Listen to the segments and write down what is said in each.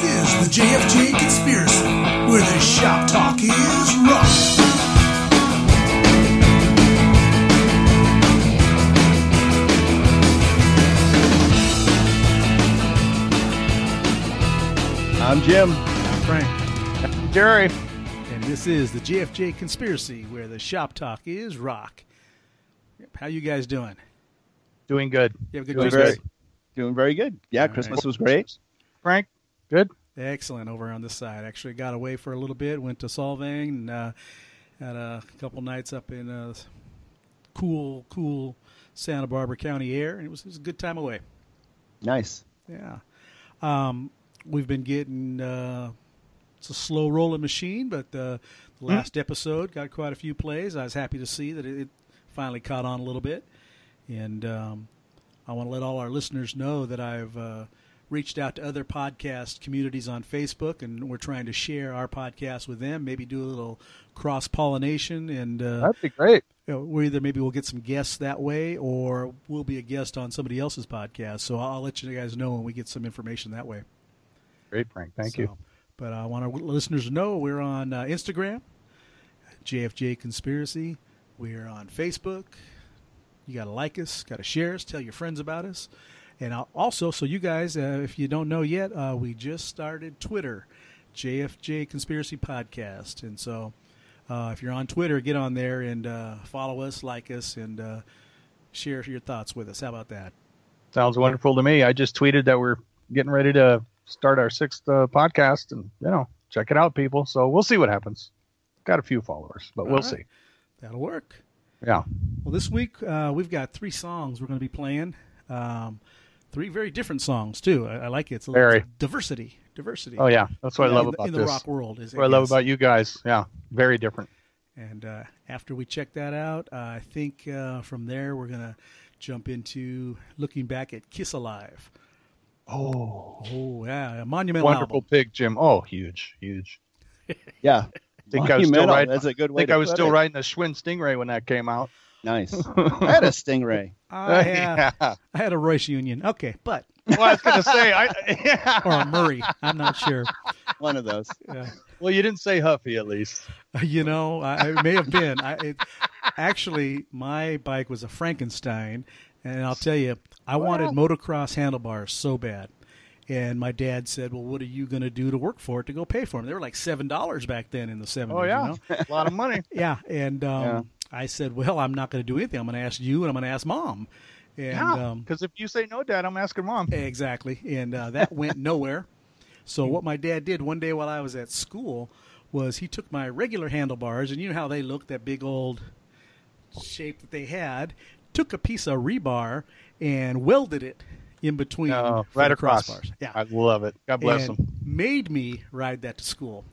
This is the JFJ Conspiracy, where the shop talk is rough. I'm Jim. I'm Frank. Jerry. And this is the JFJ Conspiracy, where the shop talk is rock. Yep, How you guys doing? Doing good. You have a good Doing Christmas? very, doing very good. Yeah, All Christmas right. was great. Frank, good? Excellent over on this side. Actually got away for a little bit, went to Solvang, and uh, had a couple nights up in uh, cool, cool Santa Barbara County air, and it was, it was a good time away. Nice. Yeah. Um, we've been getting uh, it's a slow rolling machine, but uh, the last episode got quite a few plays. I was happy to see that it, it finally caught on a little bit, and um, I want to let all our listeners know that I've uh, reached out to other podcast communities on Facebook, and we're trying to share our podcast with them. Maybe do a little cross pollination, and uh, That'd be great. you know, we either maybe we'll get some guests that way, or we'll be a guest on somebody else's podcast. So I'll let you guys know when we get some information that way. Great, Frank. Thank So, you. But I want our listeners to know we're on uh, Instagram, JFJ Conspiracy. We're on Facebook. You got to like us, got to share us, tell your friends about us. And also, so you guys, uh, if you don't know yet, uh, we just started Twitter, JFJ Conspiracy Podcast. And so uh, if you're on Twitter, get on there and uh, follow us, like us, and uh, share your thoughts with us. How about that? Sounds wonderful to me. I just tweeted that we're getting ready to start our sixth uh, podcast, and you know, check it out, people. So we'll see what happens. Got a few followers, but we'll All right. see. That'll work. Yeah. Well, this week uh, we've got three songs we're going to be playing. Um, three very different songs too. I, I like it. It's a little Very. diversity, diversity. Oh yeah, that's what I love in about in this. the rock world. Is That's what I love about you guys. Yeah, very different. And uh, after we check that out, uh, I think uh, from there we're going to jump into looking back at Kiss Alive. Oh, Oh yeah, a monumental wonderful album. pick, Jim. Oh, huge, huge. Yeah. I think I was still Monumental. riding. That's a good way. I way think to I was still it. riding a Schwinn Stingray when that came out. Nice. I had a Stingray. I had, yeah. I had a Royce Union. Okay, but Well, I was gonna say, I, yeah. or a Murray. I'm not sure. One of those. Yeah. Well, you didn't say Huffy at least. You know, I, it may have been. I, it, actually, my bike was a Frankenstein, and I'll tell you, I wanted motocross handlebars so bad. And my dad said, "Well, what are you going to do to work for it to go pay for them?" They were like seven dollars back then in the seventies. Oh yeah, you know? a lot of money. yeah. And um, Yeah. I said, "Well, I'm not going to do anything. I'm going to ask you, and I'm going to ask mom." And Yeah, um, because if you say no, Dad, I'm asking mom. Exactly. And uh, that went nowhere. So what my dad did one day while I was at school was he took my regular handlebars, and you know how they look, that big old shape that they had, took a piece of rebar and welded it in between Oh, right across. crossbars. Yeah. I love it. God bless and him. made me ride that to school.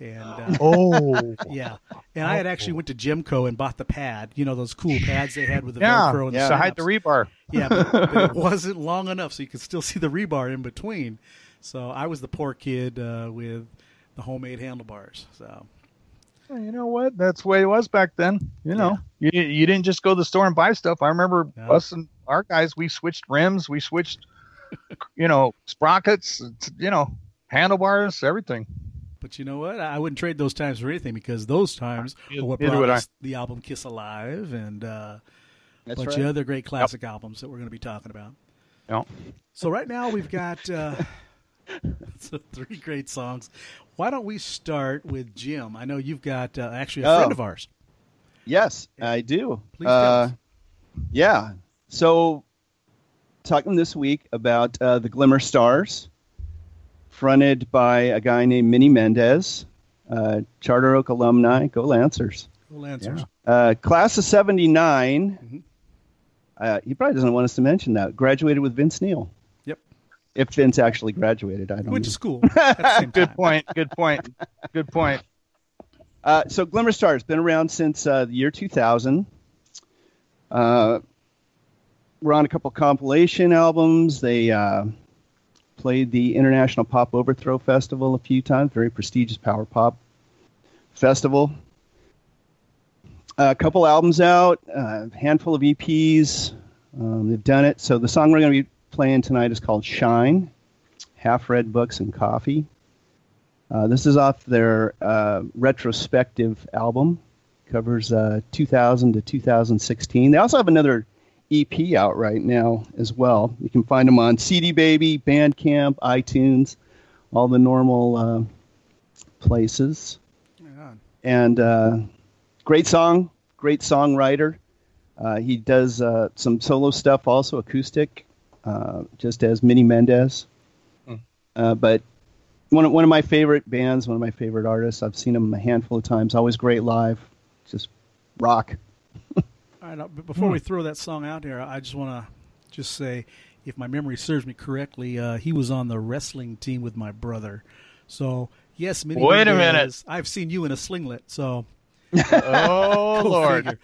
And uh, Oh, yeah, and I had actually went to Gemco and bought the pad. You know those cool pads they had with the yeah, Velcro and yeah. the to hide the rebar. Yeah, but, but it wasn't long enough, so you could still see the rebar in between. So I was the poor kid uh, with the homemade handlebars. So Well, You know what? That's the way it was back then. You know, you you didn't just go to the store and buy stuff. I remember No. us and our guys. We switched rims. We switched, you know, sprockets. You know, handlebars, everything. But you know what? I wouldn't trade those times for anything because those times are what brought us the album Kiss Alive and uh, a bunch right. of other great classic albums that we're going to be talking about. No. So right now we've got uh, so three great songs. Why don't we start with Jim? I know you've got uh, actually a Oh. friend of ours. Yes, I do. Please tell uh, us. Yeah. So, talking this week about uh, the Glimmer Stars, fronted by a guy named Minnie Mendez, uh, Charter Oak alumni. Go Lancers. Well, answers. Uh, class of 79. Mhm. Uh, he probably doesn't want us to mention that. Graduated with Vince Neil. Yep. If Vince actually graduated, I don't Went know. to school at the same Good point. Good point. Good point. Uh, so Glimmer Stars has been around since uh, the year 2000. Uh, we're on a couple compilation albums. They uh, played the International Pop Overthrow Festival a few times, very prestigious power pop festival. a couple albums out, a handful of EPs. Um, they've done it. So the song we're going to be playing tonight is called Shine. Half Read Books and Coffee. Uh, this is off their uh, retrospective album. Covers uh, 2000 to 2016. They also have another EP out right now as well. You can find them on CD Baby, Bandcamp, iTunes, all the normal uh, places. Yeah. And uh, great song, great songwriter. Uh, he does uh, some solo stuff, also acoustic, uh, just as Minnie Mendez. Hmm. Uh, but one of, one of my favorite bands, one of my favorite artists. I've seen him a handful of times. Always great live. Just rock. All right, now, but before we throw that song out there, I just want to just say, if my memory serves me correctly, uh, he was on the wrestling team with my brother. So yes, Minnie Wait a Mendez, minute. I've seen you in a slinglet. So Oh Lord, figure.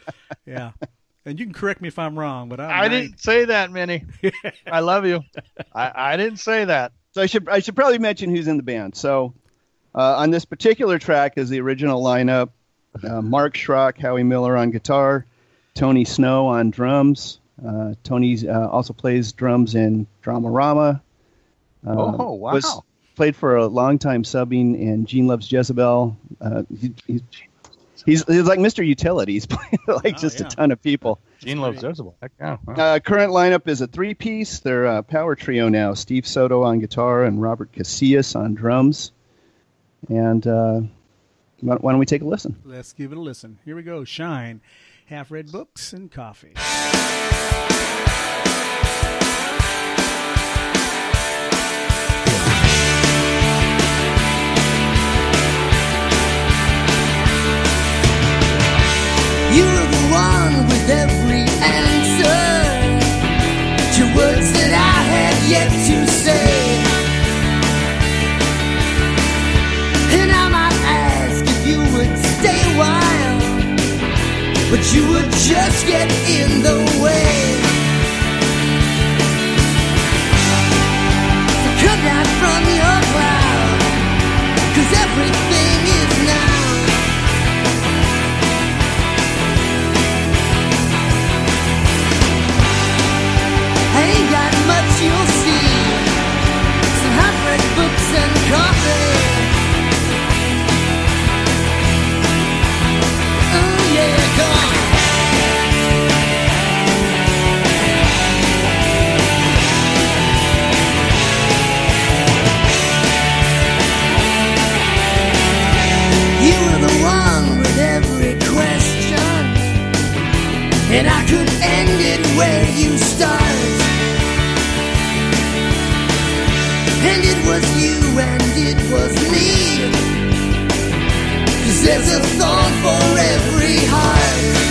yeah. And you can correct me if I'm wrong, but I'm I didn't say that, Minnie. I love you. I, I didn't say that. So I should I should probably mention who's in the band. So uh, on this particular track is the original lineup: uh, Mark Schrock, Howie Miller on guitar, Tony Snow on drums. Uh, Tony uh, also plays drums in Dramarama. Uh, Oh, wow. Was played for a long time subbing in Gene Loves Jezebel. Uh, he, he's, he's he's like Mr. Utility. He's playing like Oh, just yeah. a ton of people. Gene loves Jezebel. Heck yeah. Wow. Uh, current lineup is a three-piece. They're a power trio now. Steve Soto on guitar and Robert Casillas on drums. And uh, why, why don't we take a listen? Let's give it a listen. Here we go. Shine, half read books and coffee. You're the one with every answer to words that I had yet you would just get in the And I could end it where you start. And it was you and it was me. Cause there's a thorn for every heart.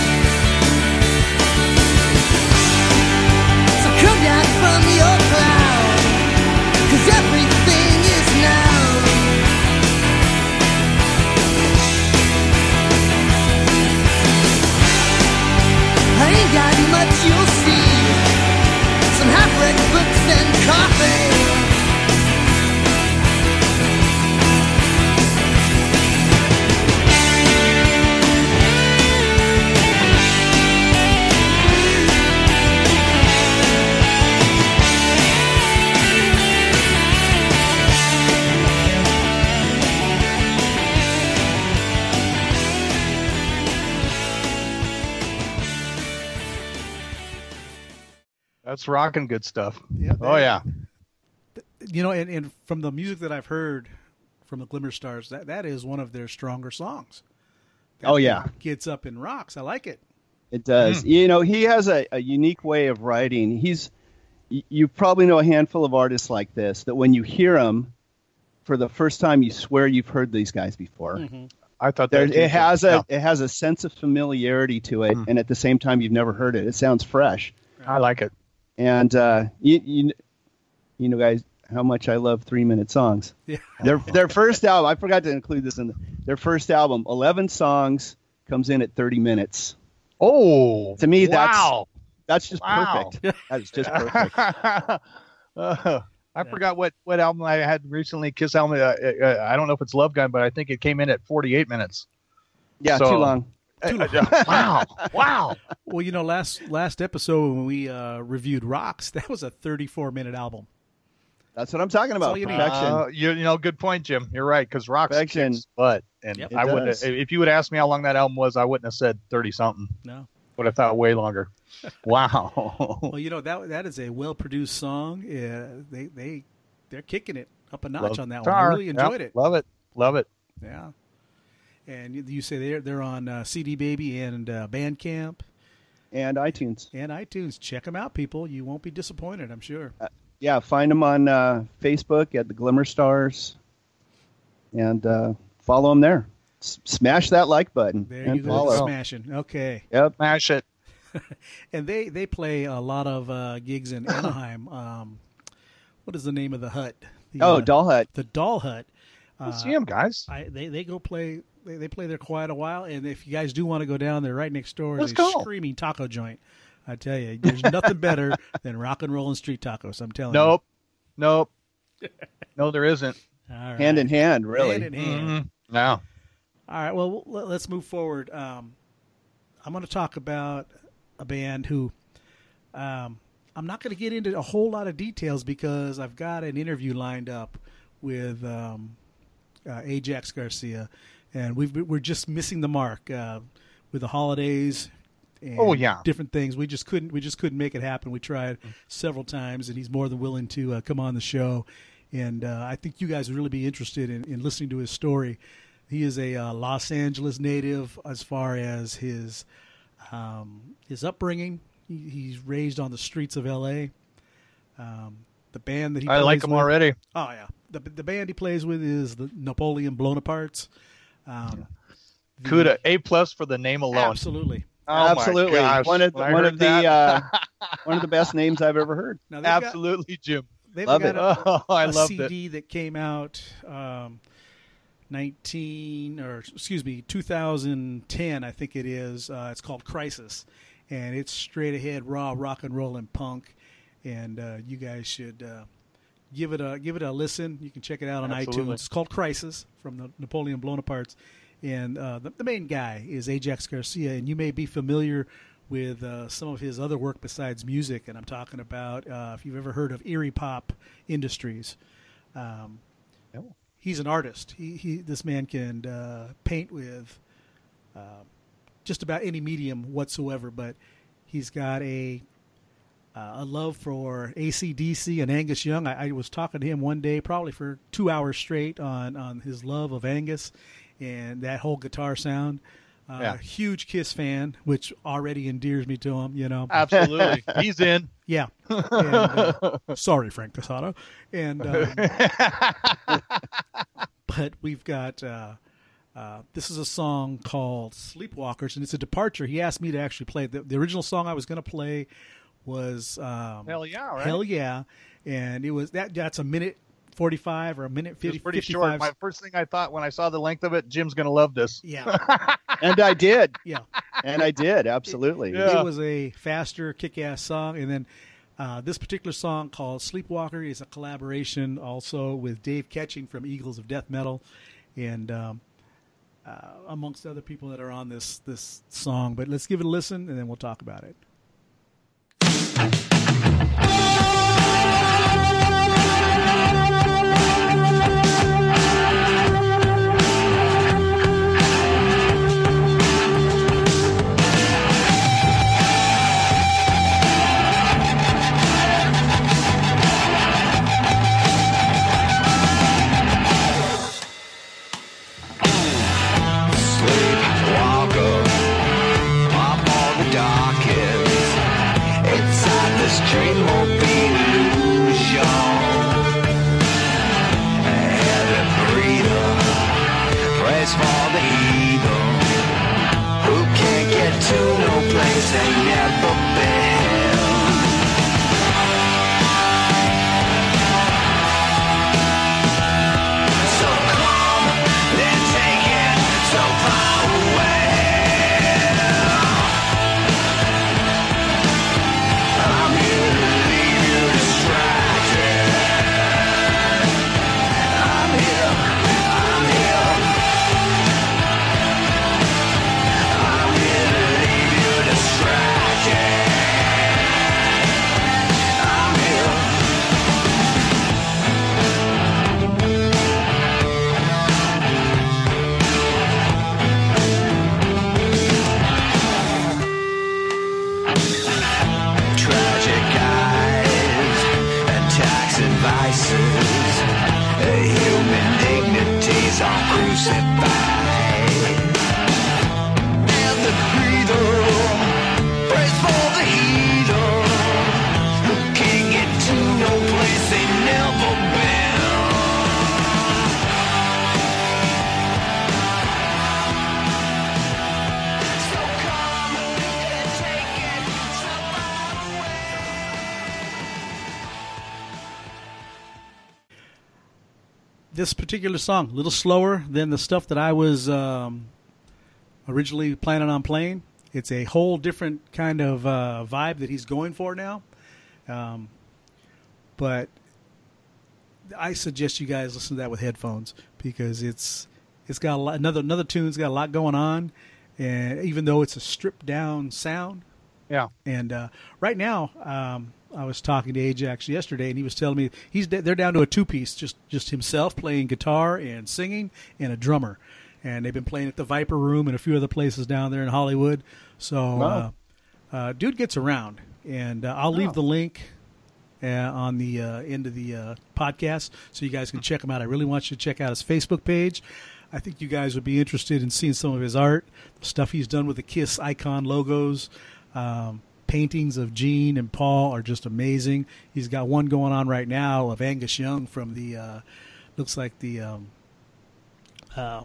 That's rocking good stuff. Yeah, Oh yeah. You know, and, and from the music that I've heard from the Glimmer Stars, that, that is one of their stronger songs. That Oh, yeah. thing Gets up and rocks. I like it. It does. You know, he has a, a unique way of writing. He's you probably know a handful of artists like this that when you hear them for the first time, you swear you've heard these guys before. I thought There, that it has a Yeah. it has a sense of familiarity to it, Mm. and at the same time, you've never heard it. It sounds fresh. I like it. And uh, you, you you know, guys, how much I love three minute songs. Yeah. Their their first album, I forgot to include this in the, their first album. Eleven songs comes in at thirty minutes. Oh, To me, that's- wow. That's just Wow. perfect. That is just perfect. Uh, I forgot what, what album I had recently. Kiss album. Uh, uh, I don't know if it's Love Gun, but I think it came in at 48 minutes. Yeah, So- too long. wow, wow. Well, you know, last last episode when we uh, reviewed Rocks, that was a 34 minute album. That's what I'm talking about. you Uh, you, you know, good point, Jim. You're right because Rock's Perfection. kicks butt, and Yep. I wouldn't. If you would ask me how long that album was, I wouldn't have said thirty something. No. Would have thought way longer. wow. Well, you know that that is a well produced song. Yeah, they they they're kicking it up a notch Love on that guitar. one. I really Yep, enjoyed it. Love it. Love it. Yeah. And you, you say they're they're on uh, CD Baby and uh, Bandcamp and iTunes. and iTunes. Check them out, people. You won't be disappointed. I'm sure. Yeah, find them on uh, Facebook at the Glimmer Stars, and uh, follow them there. S- smash that like button There and you go, follow. smashing. Okay. Yep. Smash it. And they they play a lot of uh, gigs in Anaheim. um, what is the name of the hut? The, Oh, uh, Doll Hut. the Doll Hut. Uh, see them, guys. I, they they go play they, they play there quite a while, and if you guys do want to go down there, right next door is Let's a go. screaming taco joint. I tell you, there's nothing better than rock and roll and street tacos. I'm telling you. Nope. Nope. no, there isn't. you. All right. Hand in hand, really. Hand in hand. Mhm. No. All right. Well, let's move forward. Um, I'm going to talk about a band who um, I'm not going to get into a whole lot of details because I've got an interview lined up with um, uh, Ajax Garcia, and we've we're just missing the mark uh, with the holidays. And Oh, yeah. different things. We just couldn't. We just couldn't make it happen. We tried several times, and he's more than willing to uh, come on the show. And uh, I think you guys would really be interested in, in listening to his story. He is a uh, Los Angeles native as far as his um, his upbringing. He, he's raised on the streets of L.A. Um, the band that he I like plays him with- already. Oh yeah, the the band he plays with is the Napoleon Bonapartes. Um, the- Kuda A plus for the name alone. absolutely. Oh Absolutely, one of the, one of the uh, one of the best names I've ever heard. Now they've got- Absolutely, Jim. they've Love got it. a- Oh, I a loved it. CD that came out um, 19 or excuse me 2010 I think it is uh, it's called Crisis and it's straight ahead raw rock and roll and punk and uh, you guys should uh, give it a give it a listen you can check it out on Absolutely. iTunes it's called Crisis from the Napoleon Bonapartes and uh, the, the main guy is Ajax Garcia and you may be familiar with uh, some of his other work besides music and I'm talking about uh, if you've ever heard of Erie Pop Industries um, No. he's an artist. He, he this man can uh, paint with uh, just about any medium whatsoever. But he's got a uh, a love for ACDC and Angus Young. I, I was talking to him one day, probably for two hours straight, on on his love of Angus and that whole guitar sound. Uh, Yeah. Huge Kiss fan, which already endears me to him. You know, Absolutely. He's in. yeah. And, uh, sorry, Frank Casado. And um, but we've got uh, uh, this is a song called Sleepwalkers, and it's a departure. He asked me to actually play the, the original song I was going to play was um, Hell yeah, right? Hell yeah, and it was that that's a minute forty five or a minute It 50, was pretty 55. short. My first thing I thought when I saw the length of it, Jim's gonna love this. yeah, And I did, yeah. and I did absolutely. Yeah. It was a faster, kick-ass song, and then uh, this particular song called "Sleepwalker" is a collaboration also with Dave Catching from Eagles of Death Metal, and um, uh, amongst other people that are on this this song. But let's give it a listen, and then we'll talk about it. Crucified. Particular song, a little slower than the stuff that I was um, originally planning on playing. It's a whole different kind of uh, vibe that he's going for now. Um, but I suggest you guys listen to that with headphones because it's it's got a lot, another another tune's got a lot going on, and even though it's a stripped down sound, Yeah. and uh, right now, um, I was talking to Ajax yesterday, and he was telling me he's they're down to a two piece, just just himself playing guitar and singing, and a drummer. And they've been playing at the Viper Room and a few other places down there in Hollywood. So, Wow. uh, uh, dude gets around, and uh, I'll leave the link uh, on the uh, end of the uh, podcast so you guys can check him out. I really want you to check out his Facebook page. I think you guys would be interested in seeing some of his art, stuff he's done with the Kiss icon logos. Um, paintings of Gene and Paul are just amazing. He's got one going on right now of Angus Young from the uh, looks like the um, uh,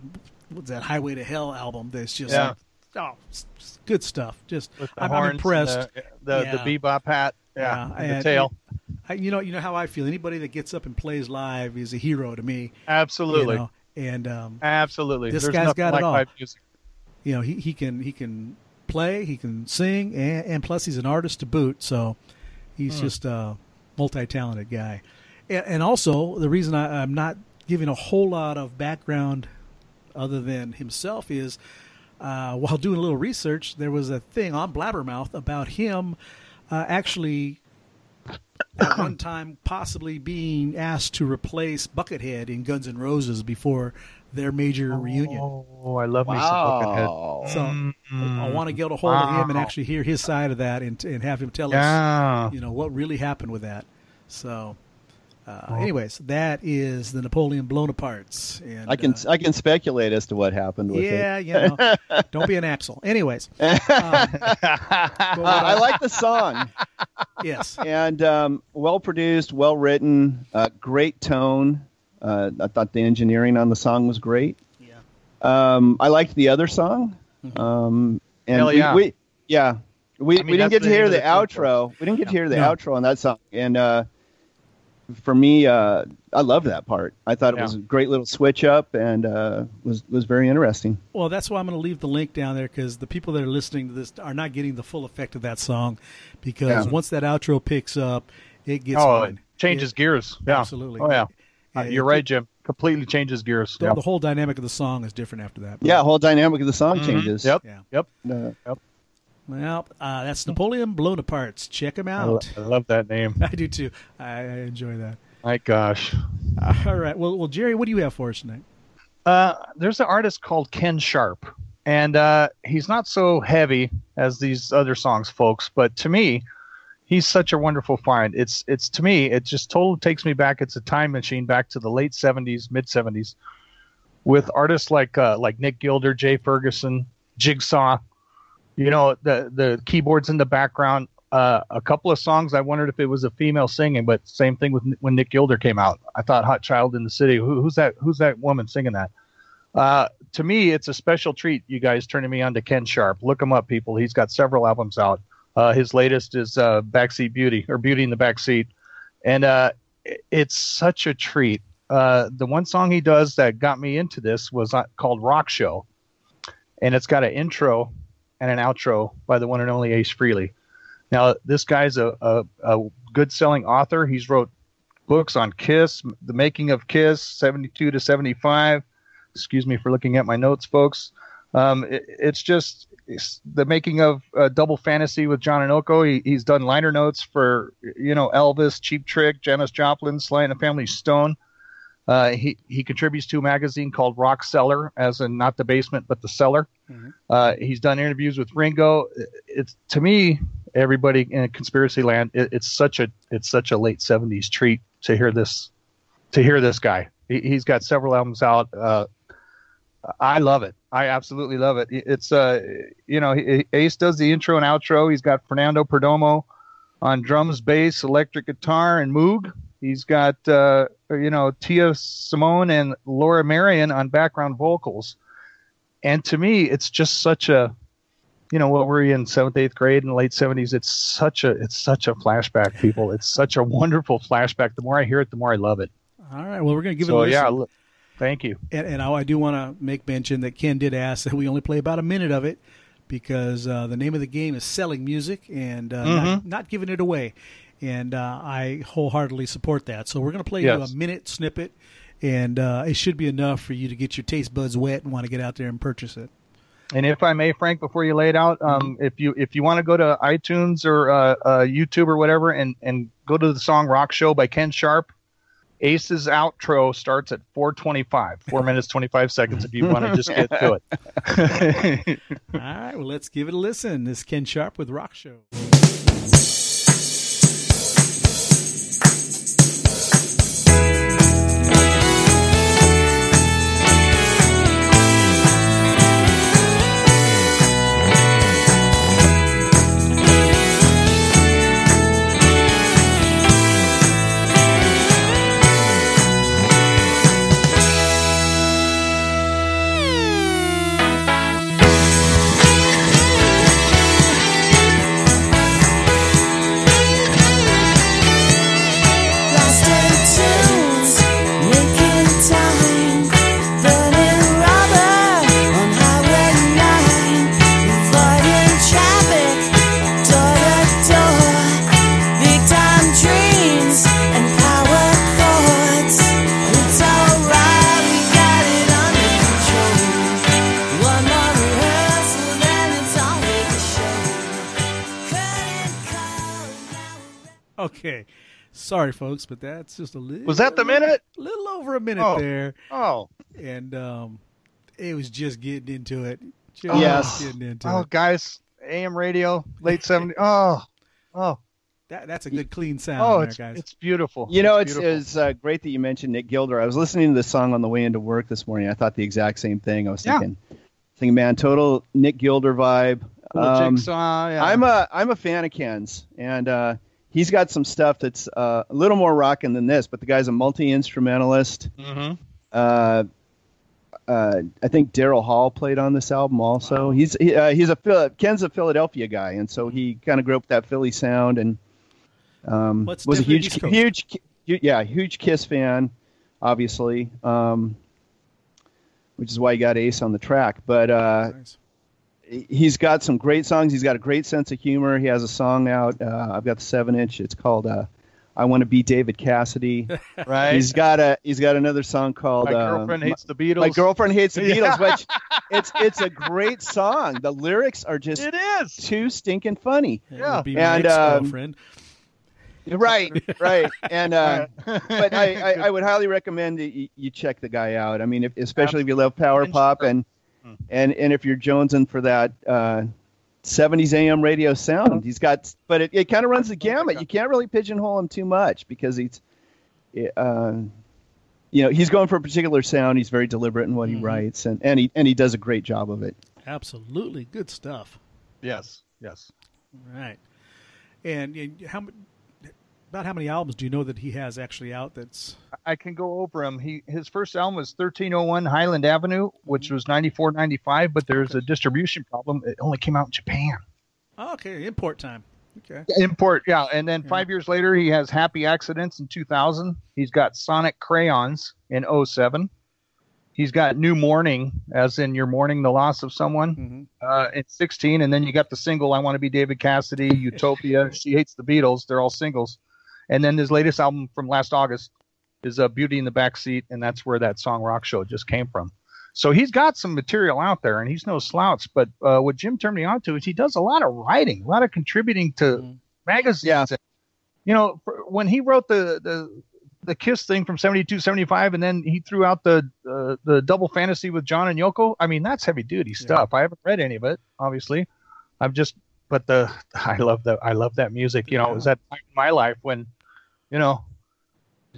what's that Highway to Hell album. That's just Yeah. oh, s- s- good stuff. Just I'm, I'm impressed. The, the, Yeah. the bebop hat. Yeah. Yeah, and the tail. I, you know, you know how I feel. Anybody that gets up and plays live is a hero to me. you Absolutely. know, and um, Absolutely. This There's guy's got it all. you know, he, he can he can play, he can sing, and, and plus he's an artist to boot. So he's Hmm. just a multi-talented guy. And, and also, the reason I, I'm not giving a whole lot of background other than himself is uh, while doing a little research, there was a thing on Blabbermouth about him uh, actually at one time possibly being asked to replace Buckethead in Guns N' Roses before their major reunion. Oh, I love me some Buckethead. Wow. So Mm. I want to get a hold of him and actually hear his side of that and, and have him tell us, you know, what really happened with that. So, uh, Oh. anyways, that is the Napoleon Bonapartes. And I can uh, I can speculate as to what happened with yeah, it. you know, don't be an Axl. Anyways, um, but what I like the song yes, and um, well produced, well written, uh, great tone. Uh, I thought the engineering on the song was great. yeah, Um, I liked the other song. Um, and Hell yeah. we yeah we, I mean, we didn't get to hear the the outro. We didn't get to hear the No. outro on that song, and uh, for me, uh, I loved that part. I thought it Yeah. was a great little switch up, and uh, was was very interesting. Well, that's why I'm going to leave the link down there because the people that are listening to this are not getting the full effect of that song because Yeah. once that outro picks up, it gets oh, it changes It- gears. Yeah. Absolutely. Oh, yeah. Yeah, Uh, You're it- right, Jim. Completely changes gears. The, Yep. the whole dynamic of the song is different after that. Yeah, whole dynamic of the song Mhm. changes. Yep. Yeah. Yep. Uh, Well, uh, that's Napoleon Bonapartes. Check him I, lo- out. I love that name. I do too. I, I enjoy that. My gosh. All right. Well, well, Jerry, what do you have for us tonight? Uh, there's an artist called Ken Sharp, and uh, he's not so heavy as these other songs, folks. But to me, he's such a wonderful find. It's it's to me, it just totally takes me back. It's a time machine back to the late '70s, mid '70s, with artists like uh, like Nick Gilder, Jay Ferguson, Jigsaw. You know the the keyboards in the background. Uh, a couple of songs. I wondered if it was a female singing, but same thing with when Nick Gilder came out. I thought "Hot Child in the City." Who, who's that? Who's that woman singing that? Uh, to me, it's a special treat. You guys turning me on to Ken Sharp. Look him up, people. He's got several albums out. Uh, his latest is uh, "Backseat Beauty" or "Beauty in the Backseat," and uh, it's such a treat. Uh, the one song he does that got me into this was uh, called "Rock Show," and it's got an intro and an outro by the one and only Ace Frehley. Now, this guy's a, a, a good selling author. He's wrote books on Kiss, the making of Kiss, 72 to 75. Excuse me for looking at my notes, folks. Um, it, it's just it's the making of uh, Double Fantasy with John and Yoko. He, he's done liner notes for, you know, Elvis, Cheap Trick, Janis Joplin, Sly and the Family Stone. Uh, he, he contributes to a magazine called Rock Cellar, as in not the basement, but the cellar. Uh, he's done interviews with Ringo. It's to me, everybody in conspiracy land. It, it's such a it's such a late '70s treat to hear this to hear this guy. He, he's got several albums out. Uh, I love it. I absolutely love it. It's uh, you know, Ace does the intro and outro. He's got Fernando Perdomo on drums, bass, electric guitar, and Moog. He's got uh, you know Tia Simone and Laura Marion on background vocals. And to me, it's just such a, you know, what were you in seventh, eighth grade in the late seventies? It's such a, it's such a flashback, people. It's such a wonderful flashback. The more I hear it, the more I love it. All right. Well, we're going to give it a so listen. yeah, thank you. And, and I, I do want to make mention that Ken did ask that we only play about a minute of it because uh, the name of the game is selling music and uh, not, Mhm. not giving it away. And uh, I wholeheartedly support that. So we're going to play you Yes. a minute snippet, and uh, it should be enough for you to get your taste buds wet and want to get out there and purchase it. And if I may, Frank, before you lay it out, um, if you if you want to go to iTunes or uh, uh, YouTube or whatever, and and go to the song "Rock Show" by Ken Sharp, Ace's outro starts at 4:25, four minutes 25 seconds. If you want to just get to it. All right. Well, let's give it a listen. This is Ken Sharp with Rock Show. Sorry, folks, but that's just a little. Was that the minute? A little over a minute Oh. there. Oh, and um, it was just getting into it. Just Yes. getting into oh, it. guys, AM radio, late 70s. Oh, oh, That, that's a good clean sound oh, there, it's guys. it's beautiful. You know, it's, beautiful. it's uh, great that you mentioned Nick Gilder. I was listening to the song on the way into work this morning. I thought the exact same thing. I was Yeah. thinking, thinking, man, total Nick Gilder vibe. Little Um, jigsaw, yeah. I'm a I'm a fan of Ken's, and uh, he's got some stuff that's uh, a little more rocking than this. But the guy's a multi instrumentalist. Mhm. Uh, uh, I think Daryl Hall played on this album also. He's he, uh, he's a Phil- Ken's a Philadelphia guy, and so he kind of grew up with that Philly sound and um, Well, was a huge huge yeah huge Kiss fan, obviously, um, which is why he got Ace on the track. But uh, Nice. He's got some great songs. He's got a great sense of humor. He has a song out. Uh, I've got the seven inch. It's called uh, "I Want to Be David Cassidy." right. He's got a he's got another song called My uh, girlfriend hates the Beatles. My girlfriend hates the Beatles, which it's it's a great song. The lyrics are just It is. too stinking funny. Yeah. be And, um, ex-girlfriend. Right, right. And uh, but I, I, I would highly recommend that you, you check the guy out. I mean, if, especially if you love power pop and Hmm. and and if you're jonesing for that uh, 70s AM radio sound, he's got. But it, it kind of runs the gamut. You can't really pigeonhole him too much because he's, uh, you know, he's going for a particular sound. He's very deliberate in what he Mhm. writes, and and he and he does a great job of it. Absolutely. Good stuff. yes. Yes. Right. And, and how m- about how many albums do you know that he has actually out that's I can go over him. He his first album was 1301 Highland Avenue, which was 94 95, but there's a distribution problem. It only came out in Japan. oh, okay, import time. Okay. Import, yeah. And then Yeah. five years later, he has Happy Accidents in 2000. He's got Sonic Crayons in 07. He's got New Morning, as in You're Mourning the Loss of Someone, hmm uh, in 16. And then you got the single I Want to Be David Cassidy, Utopia, She Hates the Beatles. They're all singles. And then his latest album from last August is uh, Beauty in the Backseat, and that's where that song Rock Show just came from. So he's got some material out there, and he's no slouch. But uh, what Jim turned me on to is he does a lot of writing, a lot of contributing to Mhm. magazines. Yeah. You know, for, when he wrote the, the the Kiss thing from 72, 75, and then he threw out the uh, the double fantasy with John and Yoko. I mean, that's heavy duty stuff. I haven't read any of it, obviously. I've just, but the I love that I love that music. You know, it was that time in my life when, you know,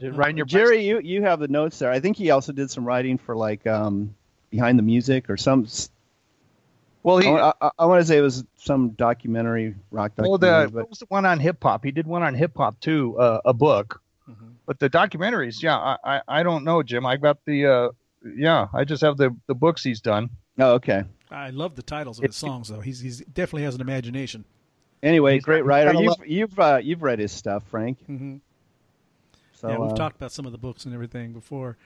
riding your Jerry, you you have the notes there. I think he also did some writing for like um, behind the music or some. Well, he I, I, I want to say it was some documentary, rock well documentary. the but what was the one on hip hop? He did one on hip hop too, uh, a book. Mhm. But the documentaries, yeah, I, I I don't know, Jim. I got the uh, yeah, I just have the the books he's done. oh, okay. I love the titles of his songs, though. He's he's definitely has an imagination. Anyway, He's great writer. he's got a You've you've uh, you've read his stuff, Frank. hmm So yeah, we've uh, talked about some of the books and everything before,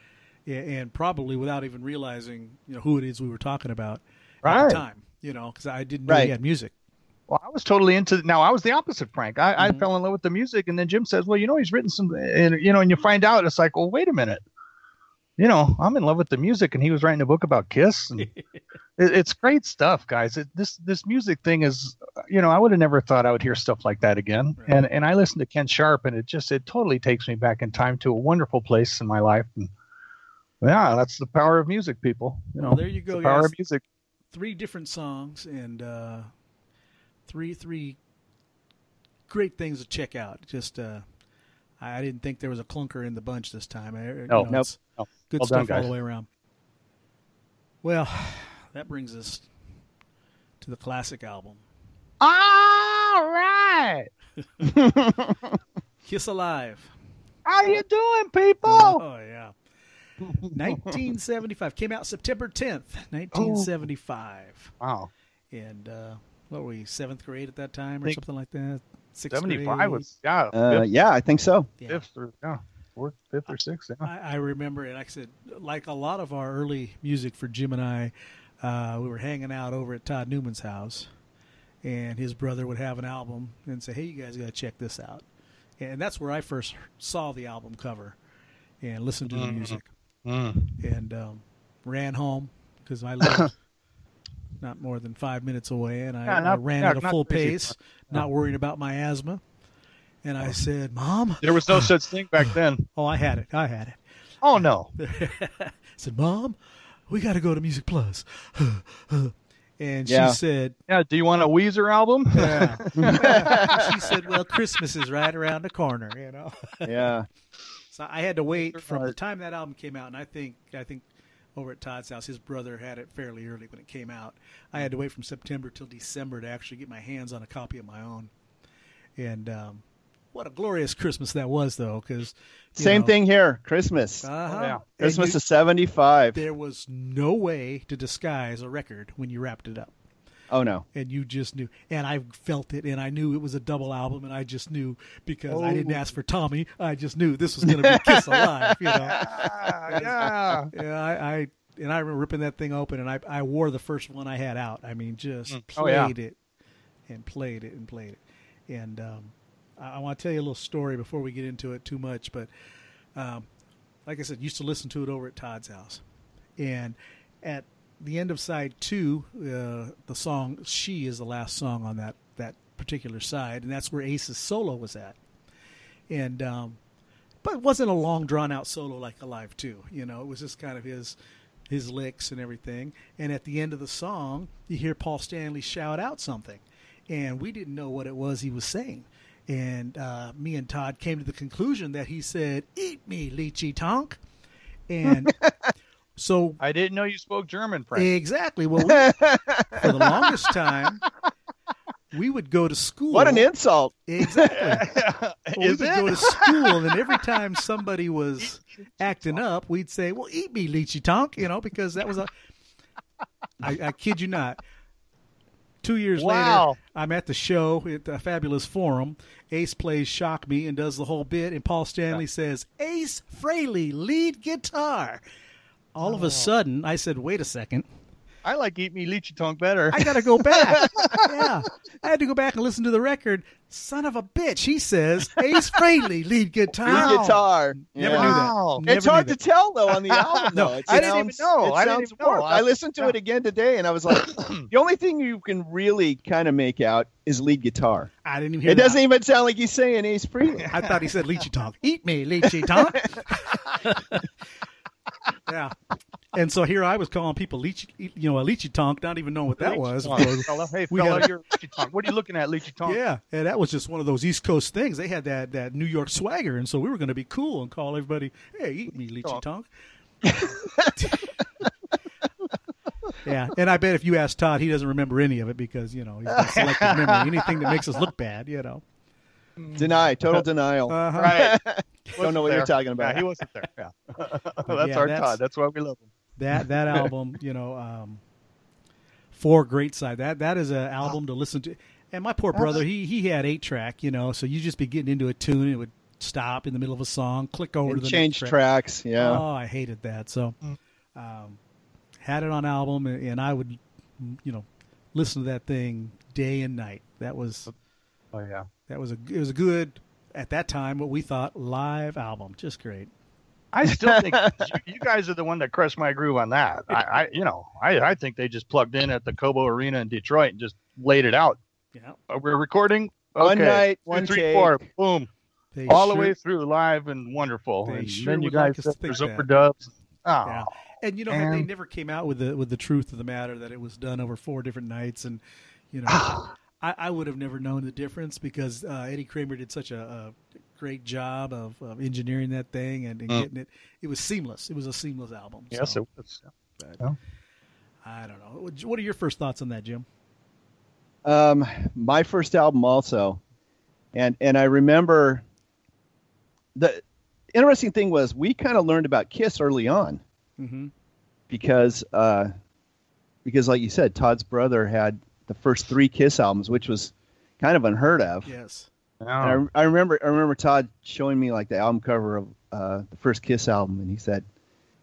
yeah, and probably without even realizing, you know, who it is we were talking about at Right. the time. You know, because I didn't know Right. he had music. Well, I was totally into. Now I was the opposite, Frank. I, I Mhm. fell in love with the music, and then Jim says, "Well, you know, he's written some," and you know, and you find out it's like, "Well, wait a minute." You know, I'm in love with the music, and he was writing a book about Kiss, and it, it's great stuff, guys. It, this this music thing is, you know, I would have never thought I would hear stuff like that again. Right. And and I listened to Ken Sharp, and it just it totally takes me back in time to a wonderful place in my life. And yeah, that's the power of music, people. You know, Well, there you go, the power of music. Three different songs and uh, three three great things to check out. Just uh, I didn't think there was a clunker in the bunch this time. I- you know, nope, no. Good Well done, stuff all the way around. Well, that brings us to the classic album, All right. Kiss Alive. How you doing, people? Oh yeah. 1975 came out September 10th, 1975, Wow. and uh, what were we seventh grade at that time or Think- something like that? Sixth 75 grade? was, yeah, uh, yeah, I think so. Yeah. fifth or, yeah, fourth, fifth or sixth. Yeah. I, I remember, it. like I said, like a lot of our early music for Jim and I, uh, we were hanging out over at Todd Newman's house, and his brother would have an album and say, "Hey, you guys got to check this out," and that's where I first saw the album cover and listened to the Mhm. music, Mm. and um, ran home because I lived not more than five minutes away, and I, Yeah, I ran yeah, at a full pace, not worrying about my asthma. And I said, "Mom, There was no such thing back then. oh, I had it, I had it." Oh no. I said, "Mom, we got to go to Music Plus." and Yeah. she said, Yeah. Do you want a Weezer album? yeah. "She said, well, Christmas is right around the corner, you know." Yeah. So I had to wait from the time that album came out, and I think I think over at Todd's house, his brother had it fairly early when it came out. I had to wait from September till December to actually get my hands on a copy of my own. And um, what a glorious Christmas that was, though, because Same thing here. Christmas. Uh-huh. yeah. Christmas you- is 75. there was no way to disguise a record when you wrapped it up. Oh, no. and you just knew. And I felt it, and I knew it was a double album, and I just knew because I didn't ask for Tommy. I just knew this was going to be Kiss Alive, you know. yeah. Yeah, I, I and I remember ripping that thing open, and I I wore the first one I had out. I mean, just Oh, played yeah. it and played it and played it. And um, I, want to tell you a little story before we get into it too much, but um, like I said, used to listen to it over at Todd's house, and at the end of side two, uh, the song "She" is the last song on that that particular side, and that's where Ace's solo was at. And um, but it wasn't a long drawn out solo like Alive 2. You know, it was just kind of his his licks and everything. And at the end of the song, you hear Paul Stanley shout out something, and we didn't know what it was he was saying. And uh, me and Todd came to the conclusion that he said, "Eat me, lychee tonk," and so I didn't know you spoke German, Frank. exactly. Well, we, for the longest time, we would go to school. What an insult. Exactly. Well, we would it? go to school, and every time somebody was acting up, we'd say, "Well, eat me, lychee tonk," you know, because that was a. I, I kid you not. Two years Wow. later, I'm at the show at the Fabulous Forum. Ace plays "Shock Me" and does the whole bit, and Paul Stanley says, "Ace Frehley, lead guitar." All Oh. of a oh. sudden, I said, "Wait a second, I like Eat Me Lychee Tonk better. I got to go back. yeah. I had to go back and listen to the record. Son of a bitch, he says, Ace Frehley, lead guitar. Lead guitar. Never Yeah. knew Wow. that. Never It's hard knew to tell though on the album. No, though. It I didn't even know. It I didn't even know. I- I listened to yeah. it again today, and I was like, the only thing you can really kind of make out is lead guitar. I didn't even hear It that. doesn't even sound like he's saying Ace Frehley. I thought he said lychee tonk. Eat me, lychee tonk. yeah. And so here I was calling people lychee, you know, a leechy tonk, not even knowing what that Lychee was. of Tonk, fella. Hey, We fella, gotta- you're Lychee Tonk. What are you looking at, leechy Tonk? Yeah, and that was just one of those East Coast things. They had that that New York swagger, and so we were going to be cool and call everybody, "Hey, eat me, lychee tonk." yeah, and I bet if you ask Todd, he doesn't remember any of it because you know he's got selective memory. Anything that makes us look bad, you know. Deny, total denial. Uh-huh. Right. Don't know what there. you're talking about. Yeah, he wasn't there. Yeah. that's yeah, our that's- Todd. That's why we love him. That that album, you know, um, for Great Side. That that is an album to listen to. And my poor brother, he he had eight track, you know, so you just be getting into a tune, and it would stop in the middle of a song, click over And to the change next track. tracks. Yeah. Oh, I hated that. So, um, had it on album, and and I would, you know, listen to that thing day and night. That was Oh yeah. that was a it was a good at that time what we thought live album, just great. I still think you, you guys are the one that crushed my groove on that. I, I you know, I, I think they just plugged in at the Cobo Arena in Detroit and just laid it out. Yeah, Uh, We're recording. One night, Two, one three, take. four, boom, they all the way through, live and wonderful. And sure then you would like guys us to said there's think that. overdubs. Oh, Yeah. And you know, had they never came out with the with the truth of the matter that it was done over four different nights, and you know, I, I would have never known the difference because uh, Eddie Kramer did such a, a great job of, of engineering that thing and, and Mm. getting it. It was seamless. It was a seamless album. yes, it was. yeah I don't know. What- What are your first thoughts on that, Jim? Um, my first album also, and and I remember the interesting thing was we kind of learned about Kiss early on Mm-hmm. because uh, because like you said, Todd's brother had the first three Kiss albums, which was kind of unheard of. Yes. And I, I remember I remember Todd showing me like the album cover of uh, the first Kiss album, and he said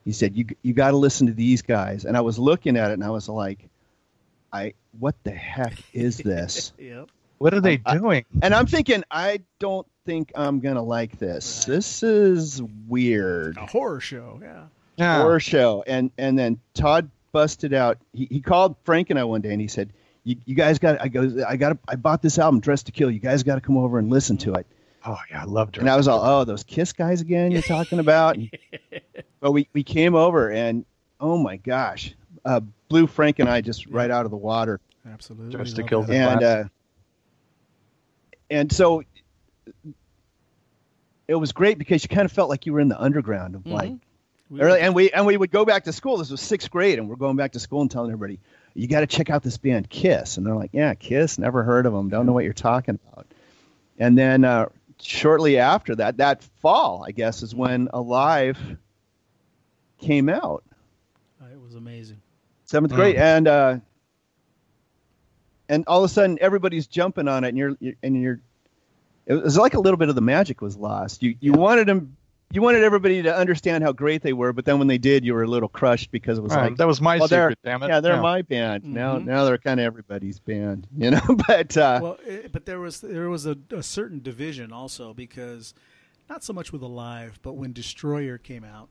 he said you you got to listen to these guys, and I was looking at it and I was like, I what the heck is this? Yep. What are they doing? and I'm thinking I don't think I'm gonna like this. This is weird A horror show. Yeah. Yeah. horror show, and and then Todd busted out. He, he called Frank and I one day, and he said. You, you guys got I go I got I bought this album Dressed to Kill. You guys got to come over and listen to it. oh yeah, I loved her. And I was all, oh, those Kiss guys again you're talking about? But we, we came over and, oh my gosh, uh, blew Frank and I just right out of the water. Absolutely. Just to kill that. the- And, uh, and so it was great because you kind of felt like you were in the underground of like, We- and we, and we would go back to school. This was sixth grade and we're going back to school and telling everybody, you got to check out this band Kiss. And they're like, yeah, Kiss, never heard of them. Don't know what you're talking about. And then, uh, shortly after that, that fall, I guess, is when Alive came out, It was amazing. seventh grade, and uh, and all of a sudden everybody's jumping on it, and you're, you're and you're. It was like a little bit of the magic was lost. You you wanted them, you wanted everybody to understand how great they were, but then when they did, you were a little crushed because it was Right, like that was my well, secret. Damn it. yeah, they're my band now. Mhm. Now they're kind of everybody's band, you know. but uh, well, it, but there was there was a, a certain division also because not so much with Alive, but when Destroyer came out,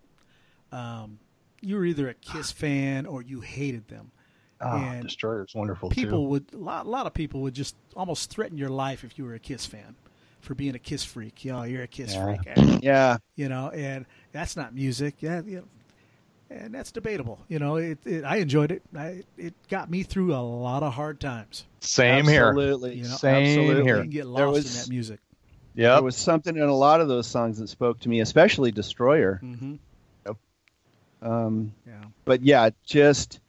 um, you were either a Kiss fan or you hated them. Oh, and Destroyer's wonderful people too. would a lot, a lot of people would just almost threaten your life if you were a Kiss fan for being a Kiss freak. You know, you're a Kiss Yeah. freak. yeah, You know, and that's not music. Yeah, you know, and that's debatable. You know, it, it, I enjoyed it. I, it got me through a lot of hard times. Same here. absolutely, You know, Same absolutely. here. You can get There lost was- in that music. Yeah, there was something in a lot of those songs that spoke to me, especially Destroyer. hmm Um, Yeah. but yeah, just